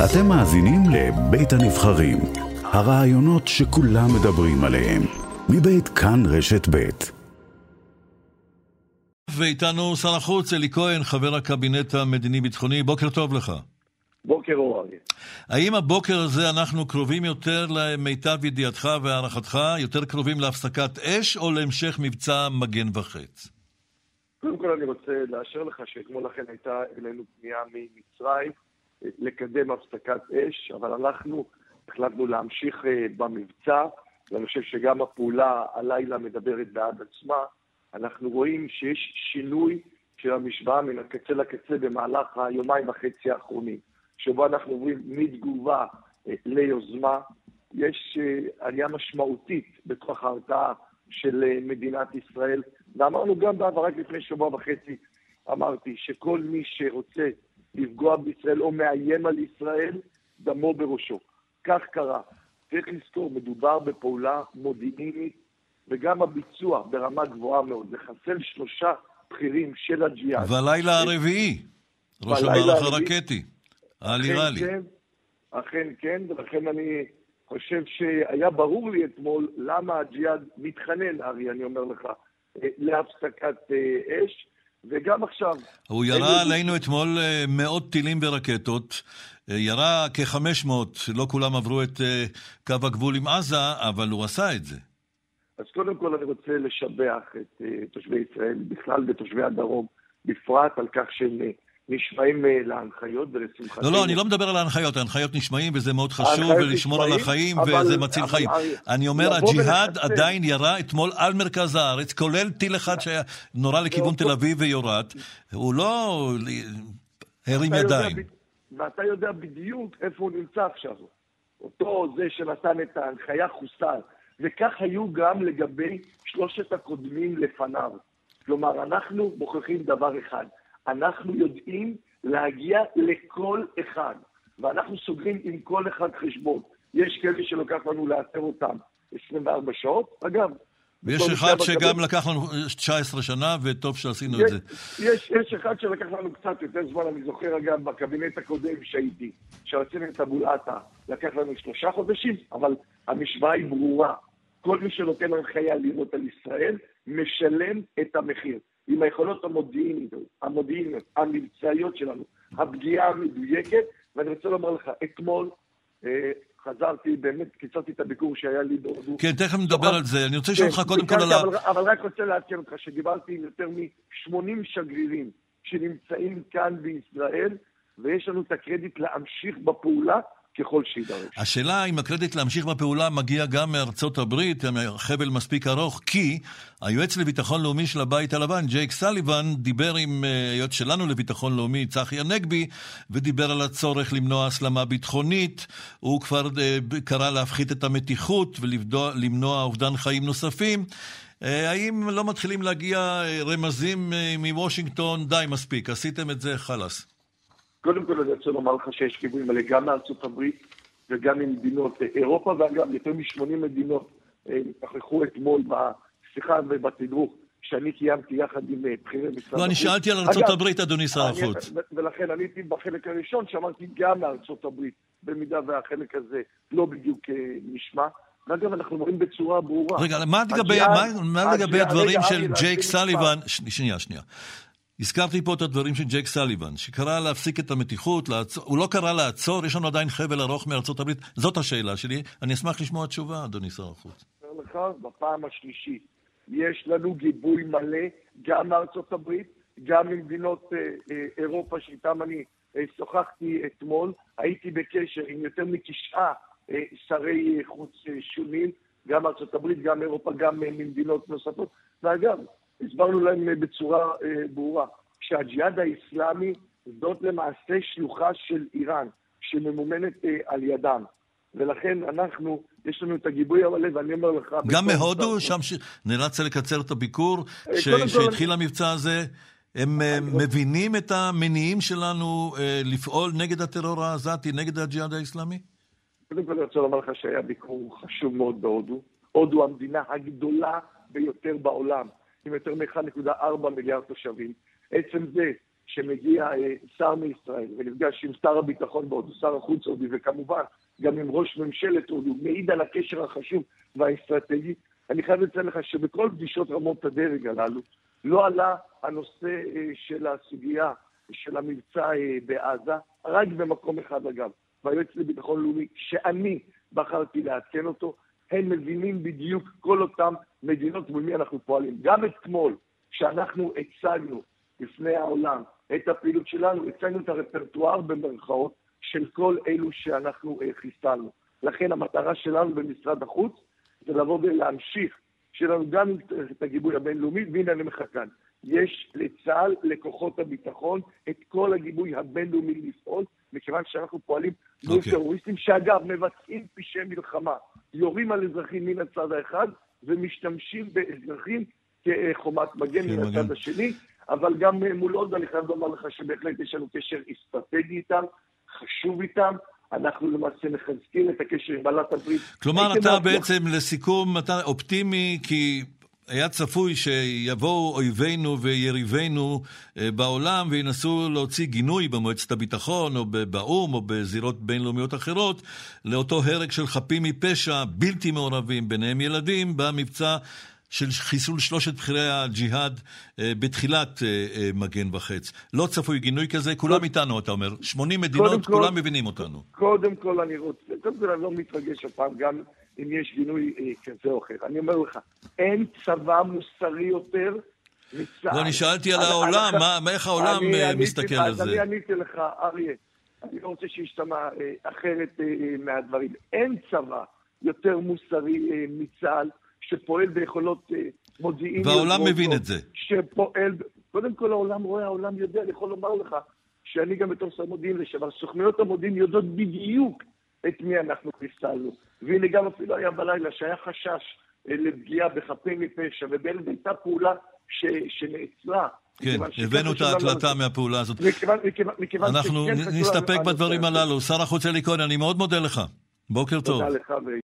אתם מאזינים לבית הנבחרים, הרעיונות שכולם מדברים עליהם, מבית כאן רשת בית. ואיתנו שר החוץ אלי כהן, חבר הקבינט המדיני-ביטחוני, בוקר טוב לך. בוקר אור אריה. האם הבוקר הזה אנחנו קרובים יותר למיטב ידיעתך והערכתך, יותר קרובים להפסקת אש או להמשך מבצע מגן וחץ? קודם כל אני רוצה לאשר לך שאתמול לכן הייתה אלינו פנייה ממצרים לקדם הפסקת אש, אבל אנחנו החלטנו להמשיך אה, במבצע, ואני חושב שגם הפעולה הלילה מדברת בעד עצמה. אנחנו רואים שיש שינוי של המשוואה מן הקצה לקצה במהלך היומיים וחצי האחרונים, שבו אנחנו עוברים מתגובה אה, ליוזמה. יש אה, עלייה משמעותית בתוך ההרתעה של מדינת ישראל, ואמרנו גם בעבר, רק לפני שבוע וחצי, אמרתי שכל מי שרוצה לפגוע בישראל או מאיים על ישראל, דמו בראשו. כך קרה. צריך לזכור, מדובר בפעולה מודיעינית, וגם הביצוע ברמה גבוהה מאוד. לחסל שלושה בכירים של הג'יהאד. והלילה הרביעי, ראש המערך הרקטי, האלירלי. כן, אכן כן, ולכן אני חושב שהיה ברור לי אתמול למה הג'יהאד מתחנן, ארי, אני אומר לך, אה, להפסקת אה, אש. וגם עכשיו. הוא ירה עלינו אתמול אה, מאות טילים ורקטות, אה, ירה כ-500, לא כולם עברו את אה, קו הגבול עם עזה, אבל הוא עשה את זה. אז קודם כל אני רוצה לשבח את תושבי ישראל, בכלל ותושבי הדרום בפרט, על כך שהם נשמעים אה, להנחיות ולשמחתנו. לא, לא, אני לא מדבר על ההנחיות, ההנחיות נשמעים וזה מאוד חשוב, ולשמור על החיים, וזה מציל חיים. אני אומר, הג'יהאד עדיין ירה אתמול על מרכז הארץ, כולל טיל אחד שהיה נורה לכיוון תל אביב ויורד. הוא לא הרים ידיים. ואתה יודע בדיוק איפה הוא נמצא עכשיו. אותו זה שנתן את ההנחיה חוסל. וכך היו גם לגבי שלושת הקודמים לפניו. כלומר, אנחנו מוכיחים דבר אחד. אנחנו יודעים להגיע לכל אחד, ואנחנו סוגרים עם כל אחד חשבון. יש כאלה שלוקח לנו לאתר אותם 24 שעות. אגב, ויש אחד שגם לקח לנו 19 שנה, וטוב שעשינו יש, את זה. יש, יש אחד שלקח לנו קצת יותר זמן, אני זוכר אגב, בקבינט הקודם שהייתי, שרצינו את אבו עטה, לקח לנו שלושה חודשים, אבל המשוואה היא ברורה. כל מי שנותן הנחיה לירות על ישראל, משלם את המחיר. עם היכולות המודיעיניות, המודיעיניות, המבצעיות שלנו, הפגיעה המדויקת, ואני רוצה לומר לך, אתמול אה, חזרתי, באמת קיצרתי את הביקור שהיה לי בהודו. כן, תכף נדבר על זה. אני רוצה לשאול אותך קודם כל על ה... אבל רק רוצה לעדכן אותך שדיברתי עם יותר מ-80 שגרירים שנמצאים כאן בישראל, ויש לנו את הקרדיט להמשיך בפעולה ככל שיידרש. השאלה אם הקרדיט להמשיך בפעולה מגיע גם מארצות הברית, חבל מספיק ארוך, כי היועץ לביטחון לאומי של הבית הלבן, ג'ייק סליבן, דיבר עם אה, היועץ שלנו לביטחון לאומי, צחי הנגבי, ודיבר על הצורך למנוע הסלמה ביטחונית. הוא כבר אה, קרא להפחית את המתיחות ולמנוע אובדן חיים נוספים. אה, האם לא מתחילים להגיע רמזים מוושינגטון, די, מספיק, עשיתם את זה, חלאס. קודם כל אני רוצה לומר לך שיש כיוונים מלא גם מארצות הברית וגם ממדינות אירופה, ואגב, יותר מ-80 מדינות אה, נכחו אתמול בשיחה ובתדרוך שאני קיימתי יחד עם אה, בכירי משרד החוץ. לא, אני שאלתי על ארצות הברית, אדוני שר החוץ. ולכן עניתי בחלק הראשון, שאמרתי גם מארצות הברית, במידה והחלק הזה לא בדיוק אה, נשמע. ואגב, אנחנו רואים בצורה ברורה. רגע, מה לגבי, מה, מה לגבי הדברים של ג'ייק סליבן? שנייה, שנייה. הזכרתי פה את הדברים של ג'ק סליבן, שקרא להפסיק את המתיחות, לעצור, הוא לא קרא לעצור, יש לנו עדיין חבל ארוך מארצות הברית. זאת השאלה שלי, אני אשמח לשמוע תשובה, אדוני שר החוץ. לך, בפעם השלישית, יש לנו גיבוי מלא גם מארצות הברית, גם ממדינות אה, אה, אירופה שאיתם אני אה, שוחחתי אתמול, הייתי בקשר עם יותר מתשעה שרי חוץ שונים, גם ארצות הברית, גם אירופה, גם ממדינות נוספות, ואגב, הסברנו להם אה, בצורה אה, ברורה שהג'יהאד האיסלאמי זאת למעשה שלוחה של איראן, שממומנת אה, על ידם. ולכן אנחנו, יש לנו את הגיבוי המלא, ואני אומר לך... גם מהודו, שם ש... נאלצת לקצר את הביקור, ש... שהתחיל אני... המבצע הזה, הם מבינים את המניעים שלנו לפעול נגד הטרור העזתי, נגד הג'יהאד האיסלאמי? קודם כל אני רוצה לומר לך שהיה ביקור חשוב מאוד בהודו. הודו המדינה הגדולה ביותר בעולם. עם יותר מ-1.4 מיליארד תושבים. עצם זה שמגיע אה, שר מישראל ונפגש עם שר הביטחון בהודו, שר החוץ הודי, וכמובן גם עם ראש ממשלת הודו, מעיד על הקשר החשוב והאסטרטגי. אני חייב לציין לך שבכל פגישות רמות הדרג הללו לא עלה הנושא אה, של הסוגיה של המבצע אה, בעזה, רק במקום אחד אגב, והיועץ לביטחון לאומי, שאני בחרתי לעדכן אותו, הם מבינים בדיוק כל אותם מדינות מול מי אנחנו פועלים. גם אתמול, כשאנחנו הצגנו בפני העולם את הפעילות שלנו, הצגנו את הרפרטואר במרכאות של כל אלו שאנחנו אה, חיסלנו. לכן המטרה שלנו במשרד החוץ זה לבוא ולהמשיך, שיהיה לנו גם את הגיבוי הבינלאומי, והנה אני כאן, יש לצה"ל, לכוחות הביטחון, את כל הגיבוי הבינלאומי לפעול, מכיוון שאנחנו פועלים מול okay. אוקיי. טרוריסטים, שאגב, מבצעים פשעי מלחמה, יורים על אזרחים מן הצד האחד, ומשתמשים באזרחים כחומת מגן מן הצד השני. אבל גם מול עוד אני חייב לומר לך שבהחלט יש לנו קשר אסטרטגי איתם, חשוב איתם. אנחנו למעשה מחזקים את הקשר עם בעלת הברית. כלומר, אתה בעצם, לסיכום, אתה אופטימי כי היה צפוי שיבואו אויבינו ויריבינו אה, בעולם וינסו להוציא גינוי במועצת הביטחון או באו"ם או בזירות בינלאומיות אחרות לאותו הרג של חפים מפשע בלתי מעורבים, ביניהם ילדים, במבצע של חיסול שלושת בכירי הג'יהאד אה, בתחילת אה, מגן וחץ. לא צפוי גינוי כזה, כולם איתנו, אתה אומר. 80 מדינות, כולם מבינים אותנו. קודם כל אני רוצה, קודם כל אני לא מתרגש הפעם, גם אם יש גינוי אה, כזה או אחר. אני אומר לך, אין צבא מוסרי יותר מצה"ל. לא, אני שאלתי על העולם, מה, איך העולם אני, מסתכל אני, על זה? אני עניתי לך, אריה, אני לא רוצה שישתמע אה, אחרת אה, מהדברים. אין צבא יותר מוסרי אה, מצה"ל. שפועל ביכולות אה, מודיעיניות. והעולם מבין את זה. שפועל, קודם כל העולם רואה, העולם יודע, אני יכול לומר לך שאני גם בתור שר מודיעין לשעבר, סוכנויות המודיעין יודעות בדיוק את מי אנחנו חיסלנו. והנה גם אפילו היה בלילה שהיה חשש אה, לפגיעה בחפים מפשע, ובאמת הייתה פעולה ש, שנעצרה. כן, הבאנו את ההקלטה מהפעולה הזאת. אנחנו נסתפק בדברים הללו. שר החוץ אלי כהן, אני מאוד מודה לך. בוקר טוב. תודה לך.